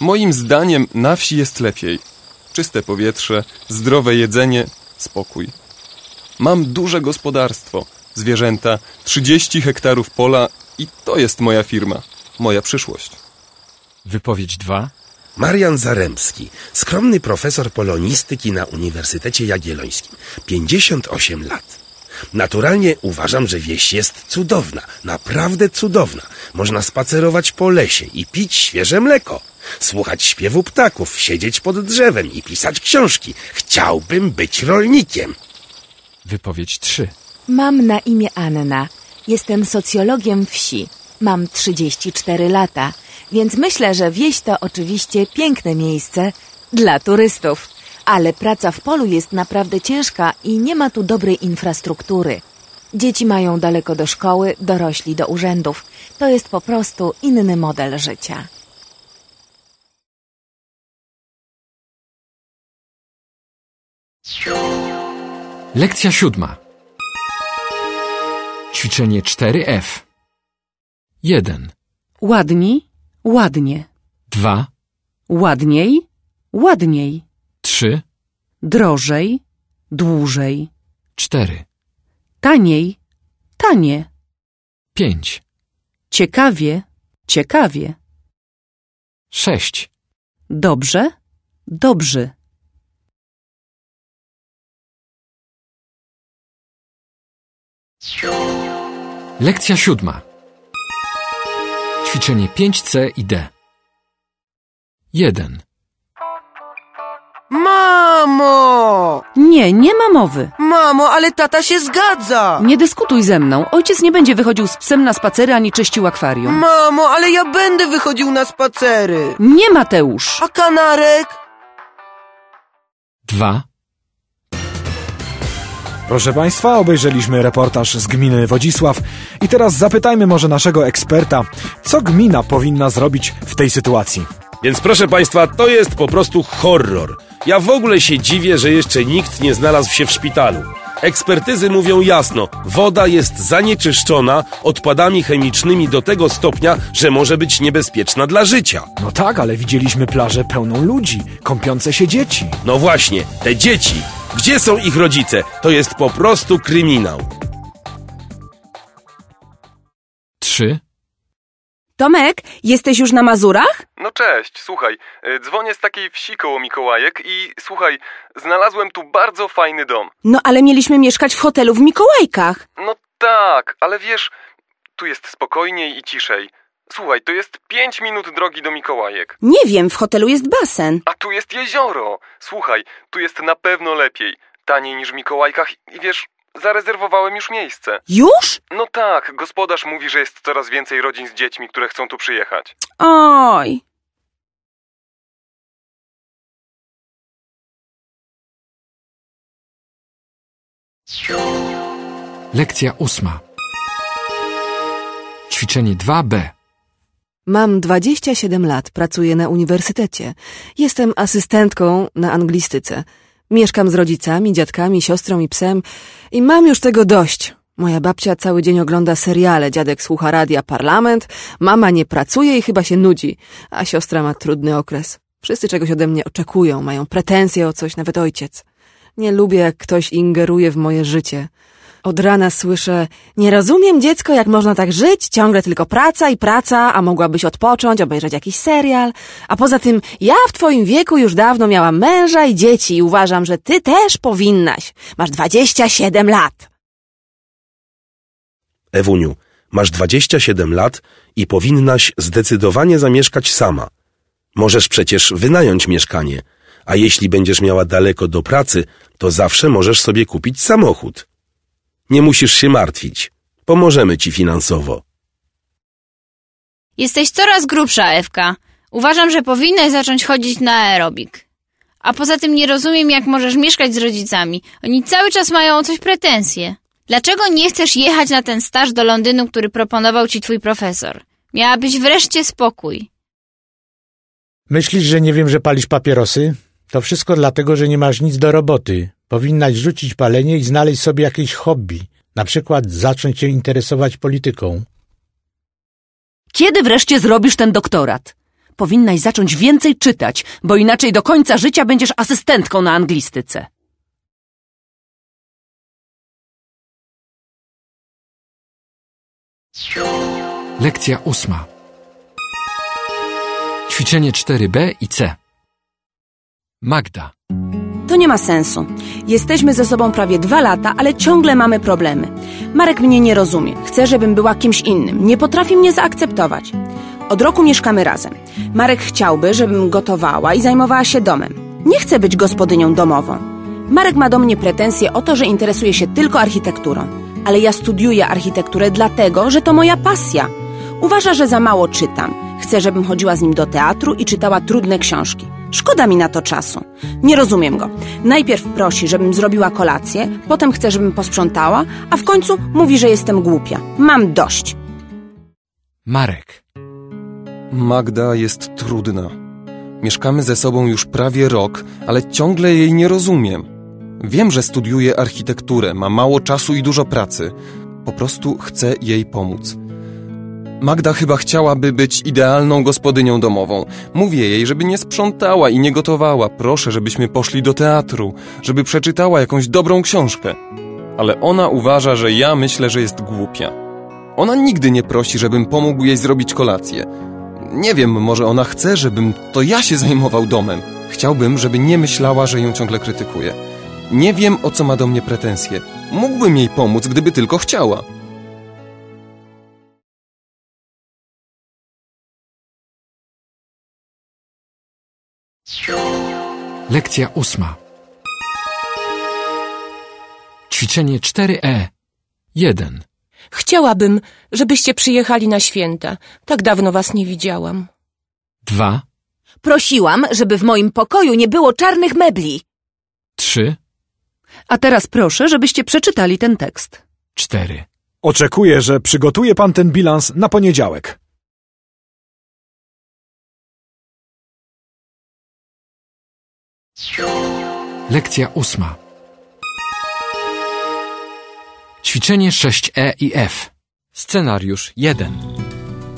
C: Moim zdaniem na wsi jest lepiej. Czyste powietrze, zdrowe jedzenie, spokój. Mam duże gospodarstwo, zwierzęta, 30 hektarów pola i to jest moja firma, moja przyszłość.
A: Wypowiedź 2.
G: Marian Zaremski, skromny profesor polonistyki na Uniwersytecie Jagiellońskim, 58 lat. Naturalnie uważam, że wieś jest cudowna, naprawdę cudowna. Można spacerować po lesie i pić świeże mleko, słuchać śpiewu ptaków, siedzieć pod drzewem i pisać książki. Chciałbym być rolnikiem.
A: Wypowiedź 3.
B: Mam na imię Anna. Jestem socjologiem wsi. Mam 34 lata, więc myślę, że wieś to oczywiście piękne miejsce dla turystów. Ale praca w polu jest naprawdę ciężka i nie ma tu dobrej infrastruktury. Dzieci mają daleko do szkoły, dorośli do urzędów. To jest po prostu inny model życia.
A: Lekcja siódma. Ćwiczenie 4F. 1.
F: Ładni, ładnie.
A: 2.
F: Ładniej, ładniej.
A: 3.
F: Drożej, dłużej.
A: 4.
F: Taniej, tanie.
A: 5.
F: Ciekawie, ciekawie.
A: 6.
F: Dobrze, dobrzy.
A: Lekcja siódma. Ćwiczenie 5C i D. 1.
W: Mamo!
F: Nie, nie ma mowy.
W: Mamo, ale tata się zgadza!
F: Nie dyskutuj ze mną. Ojciec nie będzie wychodził z psem na spacery ani czyścił akwarium.
W: Mamo, ale ja będę wychodził na spacery!
F: Nie, Mateusz!
W: A kanarek?
A: Dwa.
H: Proszę Państwa, obejrzeliśmy reportaż z gminy Wodzisław i teraz zapytajmy może naszego eksperta, co gmina powinna zrobić w tej sytuacji.
G: Więc proszę Państwa, to jest po prostu horror. Ja w ogóle się dziwię, że jeszcze nikt nie znalazł się w szpitalu. Ekspertyzy mówią jasno, woda jest zanieczyszczona odpadami chemicznymi do tego stopnia, że może być niebezpieczna dla życia.
H: No tak, ale widzieliśmy plażę pełną ludzi, kąpiące się dzieci.
G: No właśnie, te dzieci. Gdzie są ich rodzice? To jest po prostu kryminał.
A: Trzy.
X: Tomek, jesteś już na Mazurach?
C: No cześć, słuchaj, y, dzwonię z takiej wsi koło Mikołajek i słuchaj, znalazłem tu bardzo fajny dom.
X: No ale mieliśmy mieszkać w hotelu w Mikołajkach.
C: No tak, ale wiesz, tu jest spokojniej i ciszej. Słuchaj, to jest pięć minut drogi do Mikołajek.
X: Nie wiem, w hotelu jest basen.
C: A tu jest jezioro. Słuchaj, tu jest na pewno lepiej. Taniej niż w Mikołajkach i wiesz, zarezerwowałem już miejsce.
X: Już?
C: No tak, gospodarz mówi, że jest coraz więcej rodzin z dziećmi, które chcą tu przyjechać.
X: Oj.
A: Lekcja ósma. Ćwiczenie 2b.
I: Mam 27 lat, pracuję na uniwersytecie. Jestem asystentką na anglistyce. Mieszkam z rodzicami, dziadkami, siostrą i psem i mam już tego dość. Moja babcia cały dzień ogląda seriale, dziadek słucha radia Parlament, mama nie pracuje i chyba się nudzi, a siostra ma trudny okres. Wszyscy czegoś ode mnie oczekują, mają pretensje o coś, nawet ojciec. Nie lubię, jak ktoś ingeruje w moje życie. Od rana słyszę, nie rozumiem dziecko, jak można tak żyć, ciągle tylko praca i praca, a mogłabyś odpocząć, obejrzeć jakiś serial. A poza tym, ja w twoim wieku już dawno miałam męża i dzieci i uważam, że ty też powinnaś. Masz 27 lat.
G: Ewuniu, masz 27 lat i powinnaś zdecydowanie zamieszkać sama. Możesz przecież wynająć mieszkanie, a jeśli będziesz miała daleko do pracy, to zawsze możesz sobie kupić samochód. Nie musisz się martwić. Pomożemy ci finansowo.
E: Jesteś coraz grubsza, Ewka. Uważam, że powinnaś zacząć chodzić na aerobik. A poza tym nie rozumiem, jak możesz mieszkać z rodzicami. Oni cały czas mają o coś pretensje. Dlaczego nie chcesz jechać na ten staż do Londynu, który proponował ci twój profesor? Miałabyś wreszcie spokój.
N: Myślisz, że nie wiem, że palisz papierosy? To wszystko dlatego, że nie masz nic do roboty. Powinnaś rzucić palenie i znaleźć sobie jakieś hobby. Na przykład zacząć się interesować polityką.
F: Kiedy wreszcie zrobisz ten doktorat? Powinnaś zacząć więcej czytać, bo inaczej do końca życia będziesz asystentką na anglistyce.
A: Lekcja ósma. Ćwiczenie 4b i c. Magda.
X: To nie ma sensu. Jesteśmy ze sobą prawie dwa lata, ale ciągle mamy problemy. Marek mnie nie rozumie. Chce, żebym była kimś innym. Nie potrafi mnie zaakceptować. Od roku mieszkamy razem. Marek chciałby, żebym gotowała i zajmowała się domem. Nie chcę być gospodynią domową. Marek ma do mnie pretensje o to, że interesuje się tylko architekturą. Ale ja studiuję architekturę dlatego, że to moja pasja. Uważa, że za mało czytam. Chce, żebym chodziła z nim do teatru i czytała trudne książki. Szkoda mi na to czasu. Nie rozumiem go. Najpierw prosi, żebym zrobiła kolację, potem chce, żebym posprzątała, a w końcu mówi, że jestem głupia. Mam dość.
A: Marek.
C: Magda jest trudna. Mieszkamy ze sobą już prawie rok, ale ciągle jej nie rozumiem. Wiem, że studiuje architekturę, ma mało czasu i dużo pracy. Po prostu chcę jej pomóc. Magda chyba chciałaby być idealną gospodynią domową. Mówię jej, żeby nie sprzątała i nie gotowała. Proszę, żebyśmy poszli do teatru, żeby przeczytała jakąś dobrą książkę. Ale ona uważa, że ja myślę, że jest głupia. Ona nigdy nie prosi, żebym pomógł jej zrobić kolację. Nie wiem, może ona chce, żebym to ja się zajmował domem. Chciałbym, żeby nie myślała, że ją ciągle krytykuję. Nie wiem, o co ma do mnie pretensje. Mógłbym jej pomóc, gdyby tylko chciała.
A: Lekcja ósma. Ćwiczenie E. 4E. 1.
M: Chciałabym, żebyście przyjechali na święta. Tak dawno was nie widziałam.
A: 2.
B: Prosiłam, żeby w moim pokoju nie było czarnych mebli.
A: 3.
F: A teraz proszę, żebyście przeczytali ten tekst.
A: 4.
H: Oczekuję, że przygotuje pan ten bilans na poniedziałek.
A: Lekcja ósma. Ćwiczenie 6E i F. Scenariusz 1.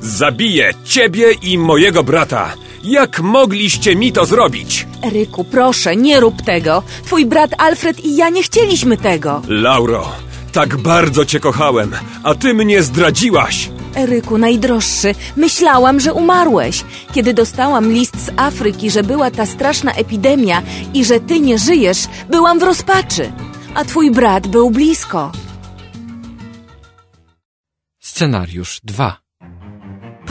J: Zabiję ciebie i mojego brata. Jak mogliście mi to zrobić?
B: Eryku, proszę, nie rób tego. Twój brat Alfred i ja nie chcieliśmy tego.
J: Lauro, tak bardzo cię kochałem, a ty mnie zdradziłaś.
B: Eryku, najdroższy, myślałam, że umarłeś. Kiedy dostałam list z Afryki, że była ta straszna epidemia i że ty nie żyjesz, byłam w rozpaczy. A twój brat był blisko.
A: Scenariusz 2.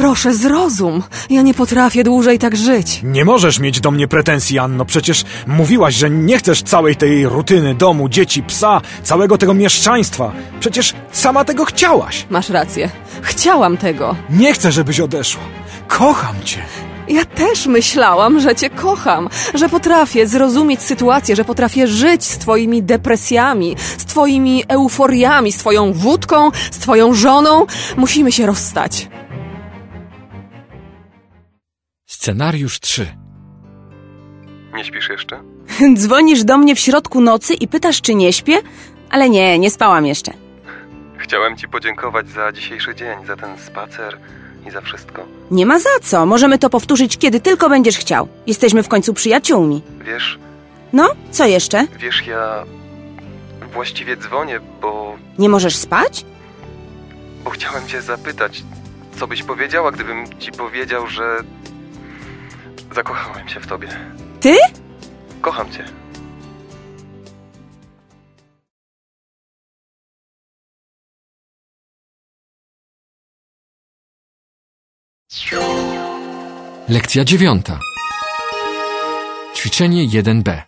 I: Proszę, zrozum. Ja nie potrafię dłużej tak żyć.
H: Nie możesz mieć do mnie pretensji, Anno. Przecież mówiłaś, że nie chcesz całej tej rutyny domu, dzieci, psa, całego tego mieszczaństwa. Przecież sama tego chciałaś.
I: Masz rację. Chciałam tego.
H: Nie chcę, żebyś odeszła. Kocham cię.
I: Ja też myślałam, że cię kocham, że potrafię zrozumieć sytuację, że potrafię żyć z twoimi depresjami, z twoimi euforiami, z twoją wódką, z twoją żoną. Musimy się rozstać.
A: Scenariusz 3.
C: Nie śpisz jeszcze?
X: Dzwonisz do mnie w środku nocy i pytasz, czy nie śpię? Ale nie, nie spałam jeszcze.
C: Chciałem ci podziękować za dzisiejszy dzień, za ten spacer i za wszystko.
X: Nie ma za co. Możemy to powtórzyć, kiedy tylko będziesz chciał. Jesteśmy w końcu przyjaciółmi.
C: Wiesz,
X: No, co jeszcze?
C: wiesz, ja właściwie dzwonię, bo,
X: Nie możesz spać?
C: bo chciałem cię zapytać, co byś powiedziała, gdybym ci powiedział, że zakochałem się w tobie.
X: Ty?
C: Kocham cię.
A: Lekcja 9. Ćwiczenie 1B.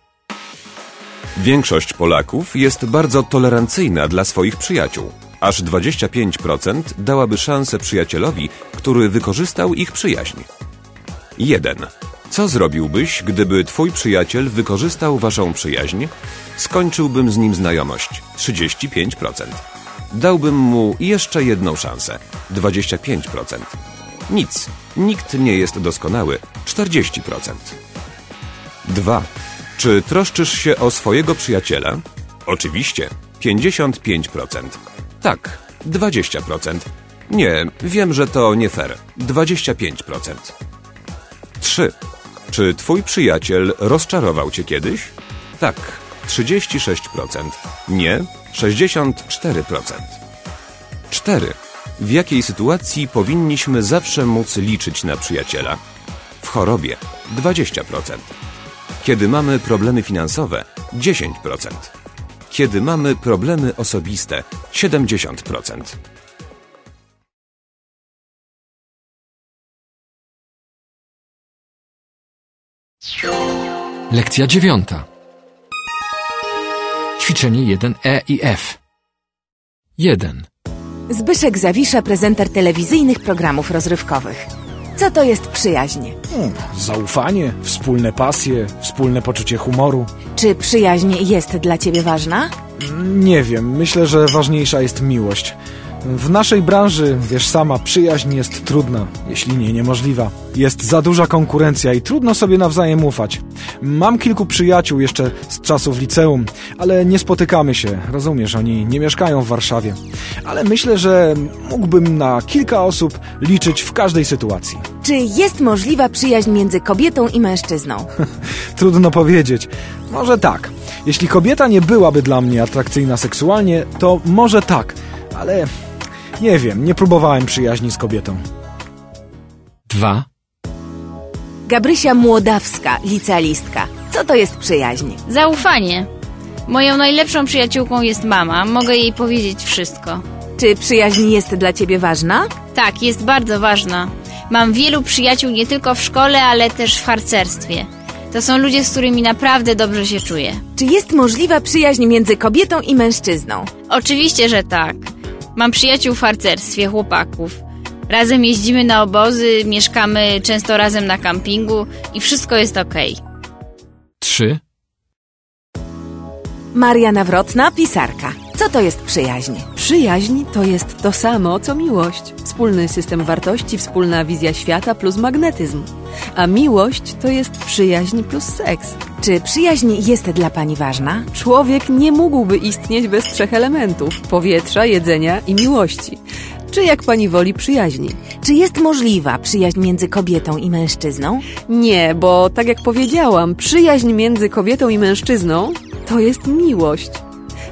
J: Większość Polaków jest bardzo tolerancyjna dla swoich przyjaciół. Aż 25% dałaby szansę przyjacielowi, który wykorzystał ich przyjaźń. 1. Co zrobiłbyś, gdyby twój przyjaciel wykorzystał waszą przyjaźń? Skończyłbym z nim znajomość. 35%. Dałbym mu jeszcze jedną szansę. 25%. Nic. Nikt nie jest doskonały. 40%. 2. Czy troszczysz się o swojego przyjaciela? Oczywiście. 55%. Tak. 20%. Nie, wiem, że to nie fair. 25%. 3. Czy twój przyjaciel rozczarował cię kiedyś? Tak. 36%. Nie. 64%. 4. W jakiej sytuacji powinniśmy zawsze móc liczyć na przyjaciela? W chorobie 20%. Kiedy mamy problemy finansowe 10%. Kiedy mamy problemy osobiste 70%.
A: Lekcja 9. Ćwiczenie 1E i F. 1.
B: Zbyszek Zawisza, prezenter telewizyjnych programów rozrywkowych. Co to jest przyjaźń?
H: Hmm, zaufanie, wspólne pasje, wspólne poczucie humoru.
B: Czy przyjaźń jest dla ciebie ważna?
H: Nie wiem, myślę, że ważniejsza jest miłość. W naszej branży, wiesz sama, przyjaźń jest trudna, jeśli nie niemożliwa. Jest za duża konkurencja i trudno sobie nawzajem ufać. Mam kilku przyjaciół jeszcze z czasów liceum, ale nie spotykamy się, rozumiesz, oni nie mieszkają w Warszawie. Ale myślę, że mógłbym na kilka osób liczyć w każdej sytuacji.
B: Czy jest możliwa przyjaźń między kobietą i mężczyzną?
H: Trudno powiedzieć. Może tak. Jeśli kobieta nie byłaby dla mnie atrakcyjna seksualnie, to może tak, ale nie wiem, nie próbowałem przyjaźni z kobietą.
A: 2.
B: Gabrysia Młodawska, licealistka. Co to jest przyjaźń?
E: Zaufanie. Moją najlepszą przyjaciółką jest mama. Mogę jej powiedzieć wszystko.
B: Czy przyjaźń jest dla ciebie ważna?
E: Tak, jest bardzo ważna. Mam wielu przyjaciół nie tylko w szkole, ale też w harcerstwie. To są ludzie, z którymi naprawdę dobrze się czuję.
B: Czy jest możliwa przyjaźń między kobietą i mężczyzną?
E: Oczywiście, że tak. Mam przyjaciół w harcerstwie, chłopaków. Razem jeździmy na obozy, mieszkamy często razem na kampingu i wszystko jest okej.
A: 3,
B: Maria Nawrotna, pisarka. Co to jest przyjaźń?
I: Przyjaźń to jest to samo, co miłość. Wspólny system wartości, wspólna wizja świata plus magnetyzm. A miłość to jest przyjaźń plus seks.
B: Czy przyjaźń jest dla pani ważna?
I: Człowiek nie mógłby istnieć bez trzech elementów: powietrza, jedzenia i miłości. Czy jak pani woli przyjaźni?
B: Czy jest możliwa przyjaźń między kobietą i mężczyzną?
I: Nie, bo tak jak powiedziałam, przyjaźń między kobietą i mężczyzną to jest miłość.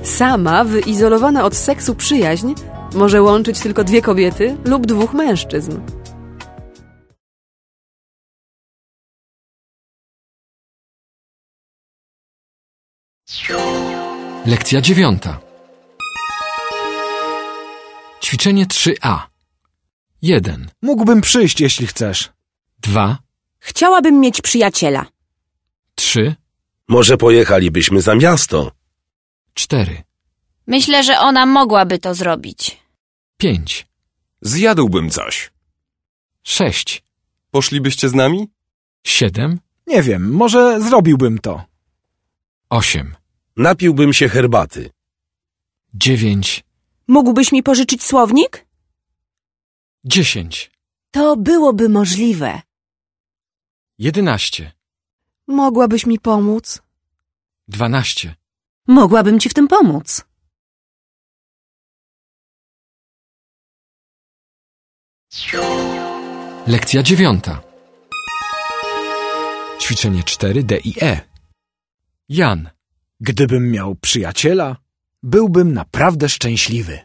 I: Sama, wyizolowana od seksu przyjaźń może łączyć tylko dwie kobiety lub dwóch mężczyzn.
A: Lekcja dziewiąta. Ćwiczenie 3a. 1,
H: Mógłbym przyjść, jeśli chcesz.
A: 2,
X: Chciałabym mieć przyjaciela.
A: 3,
G: Może pojechalibyśmy za miasto?
A: 4,
E: Myślę, że ona mogłaby to zrobić.
A: 5,
J: Zjadłbym coś.
A: 6,
C: Poszlibyście z nami?
A: 7,
H: Nie wiem, może zrobiłbym to.
A: 8,
G: Napiłbym się herbaty.
A: 9,
X: Mógłbyś mi pożyczyć słownik?
A: 10,
B: To byłoby możliwe.
A: 11,
I: Mogłabyś mi pomóc?
A: 12,
X: Mogłabym ci w tym pomóc.
A: lekcja dziewiąta. Ćwiczenie 4d i e. Jan,
H: Gdybym miał przyjaciela, byłbym naprawdę szczęśliwy.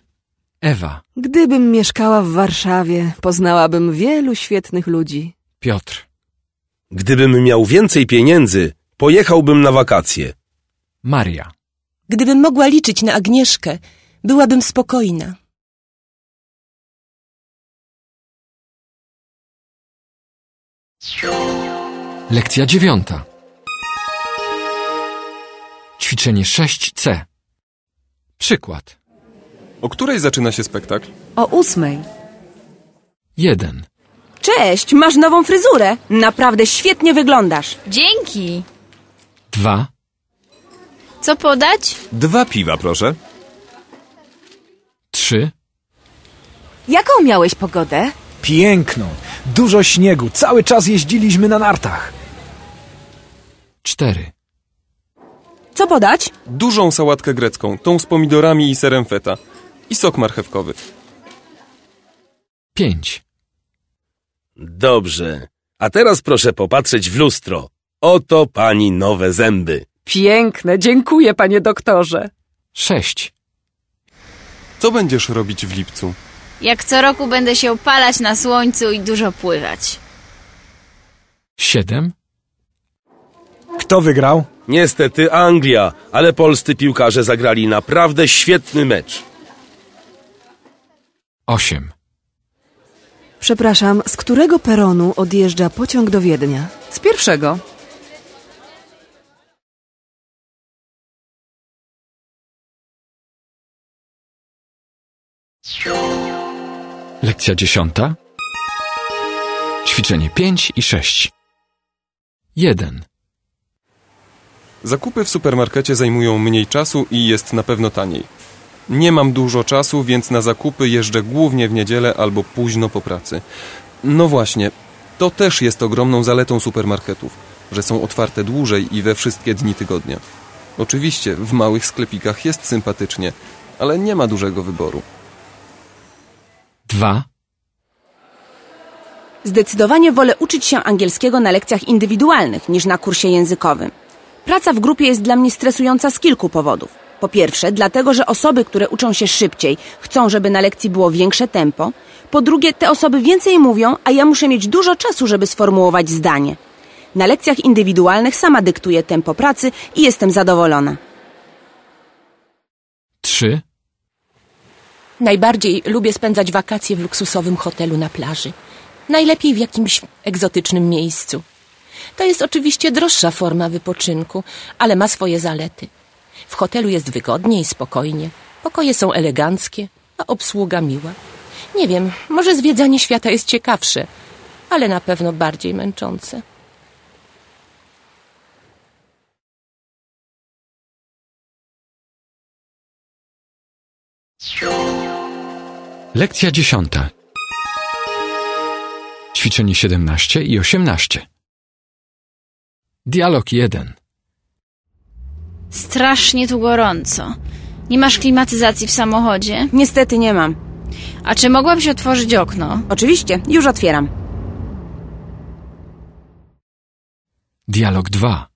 A: Ewa,
I: Gdybym mieszkała w Warszawie, poznałabym wielu świetnych ludzi.
A: Piotr,
G: Gdybym miał więcej pieniędzy, pojechałbym na wakacje.
A: Maria,
M: Gdybym mogła liczyć na Agnieszkę, byłabym spokojna.
A: lekcja dziewiąta. Ćwiczenie 6c. Przykład.
C: O której zaczyna się spektakl?
X: O ósmej.
A: 1,
X: Cześć, masz nową fryzurę. Naprawdę świetnie wyglądasz.
E: Dzięki!
A: 2,
E: Co podać?
J: Dwa piwa, proszę.
A: 3,
B: Jaką miałeś pogodę?
H: Piękną, dużo śniegu, cały czas jeździliśmy na nartach.
A: 4,
X: Co podać?
C: Dużą sałatkę grecką, tą z pomidorami i serem feta. I sok marchewkowy.
A: 5,
G: Dobrze. A teraz proszę popatrzeć w lustro. Oto pani nowe zęby.
I: Piękne, dziękuję, panie doktorze.
A: 6,
C: Co będziesz robić w lipcu?
E: Jak co roku będę się opalać na słońcu i dużo pływać.
A: 7,
H: Kto wygrał?
G: Niestety Anglia, ale polscy piłkarze zagrali naprawdę świetny mecz.
A: 8,
I: Przepraszam, z którego peronu odjeżdża pociąg do Wiednia?
F: Z pierwszego.
A: lekcja dziesiąta. Ćwiczenie 5 i 6. 1,
C: Zakupy w supermarkecie zajmują mniej czasu i jest na pewno taniej. Nie mam dużo czasu, więc na zakupy jeżdżę głównie w niedzielę albo późno po pracy. No właśnie, to też jest ogromną zaletą supermarketów, że są otwarte dłużej i we wszystkie dni tygodnia. Oczywiście w małych sklepikach jest sympatycznie, ale nie ma dużego wyboru.
A: 2,
X: Zdecydowanie wolę uczyć się angielskiego na lekcjach indywidualnych niż na kursie językowym. Praca w grupie jest dla mnie stresująca z kilku powodów. Po pierwsze, dlatego, że osoby, które uczą się szybciej, chcą, żeby na lekcji było większe tempo. Po drugie, te osoby więcej mówią, a ja muszę mieć dużo czasu, żeby sformułować zdanie. Na lekcjach indywidualnych sama dyktuję tempo pracy i jestem zadowolona.
A: 3,
M: Najbardziej lubię spędzać wakacje w luksusowym hotelu na plaży. Najlepiej w jakimś egzotycznym miejscu. To jest oczywiście droższa forma wypoczynku, ale ma swoje zalety. W hotelu jest wygodnie i spokojnie. Pokoje są eleganckie, a obsługa miła. Nie wiem, może zwiedzanie świata jest ciekawsze, ale na pewno bardziej męczące.
A: Lekcja dziesiąta. Ćwiczenie 17 i 18. Dialog 1.
E: Strasznie tu gorąco. Nie masz klimatyzacji w samochodzie?
X: Niestety nie mam.
E: A czy mogłabyś otworzyć okno?
X: Oczywiście, już otwieram.
A: Dialog 2.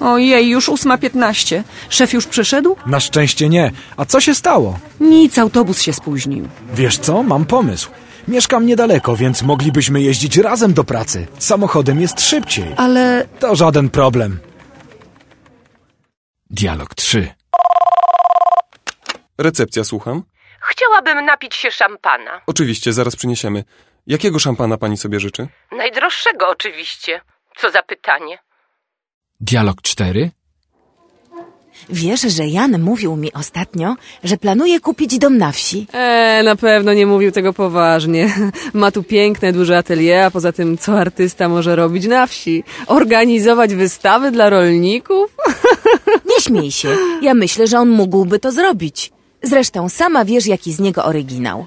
Y: Ojej, już ósma piętnaście. Szef już przyszedł?
H: Na szczęście nie. A co się stało?
Y: Nic, autobus się spóźnił.
H: Wiesz co, mam pomysł. Mieszkam niedaleko, więc moglibyśmy jeździć razem do pracy. Samochodem jest szybciej.
Y: Ale...
H: To żaden problem.
A: Dialog 3.
C: Recepcja, słucham.
M: Chciałabym napić się szampana.
C: Oczywiście, zaraz przyniesiemy. Jakiego szampana pani sobie życzy?
M: Najdroższego oczywiście. Co za pytanie.
A: Dialog 4.
B: Wiesz, że Jan mówił mi ostatnio, że planuje kupić dom na wsi.
I: Eee, na pewno nie mówił tego poważnie. Ma tu piękne, duże atelier, a poza tym co artysta może robić na wsi? Organizować wystawy dla rolników?
B: Nie śmiej się. Ja myślę, że on mógłby to zrobić. Zresztą sama wiesz, jaki z niego oryginał.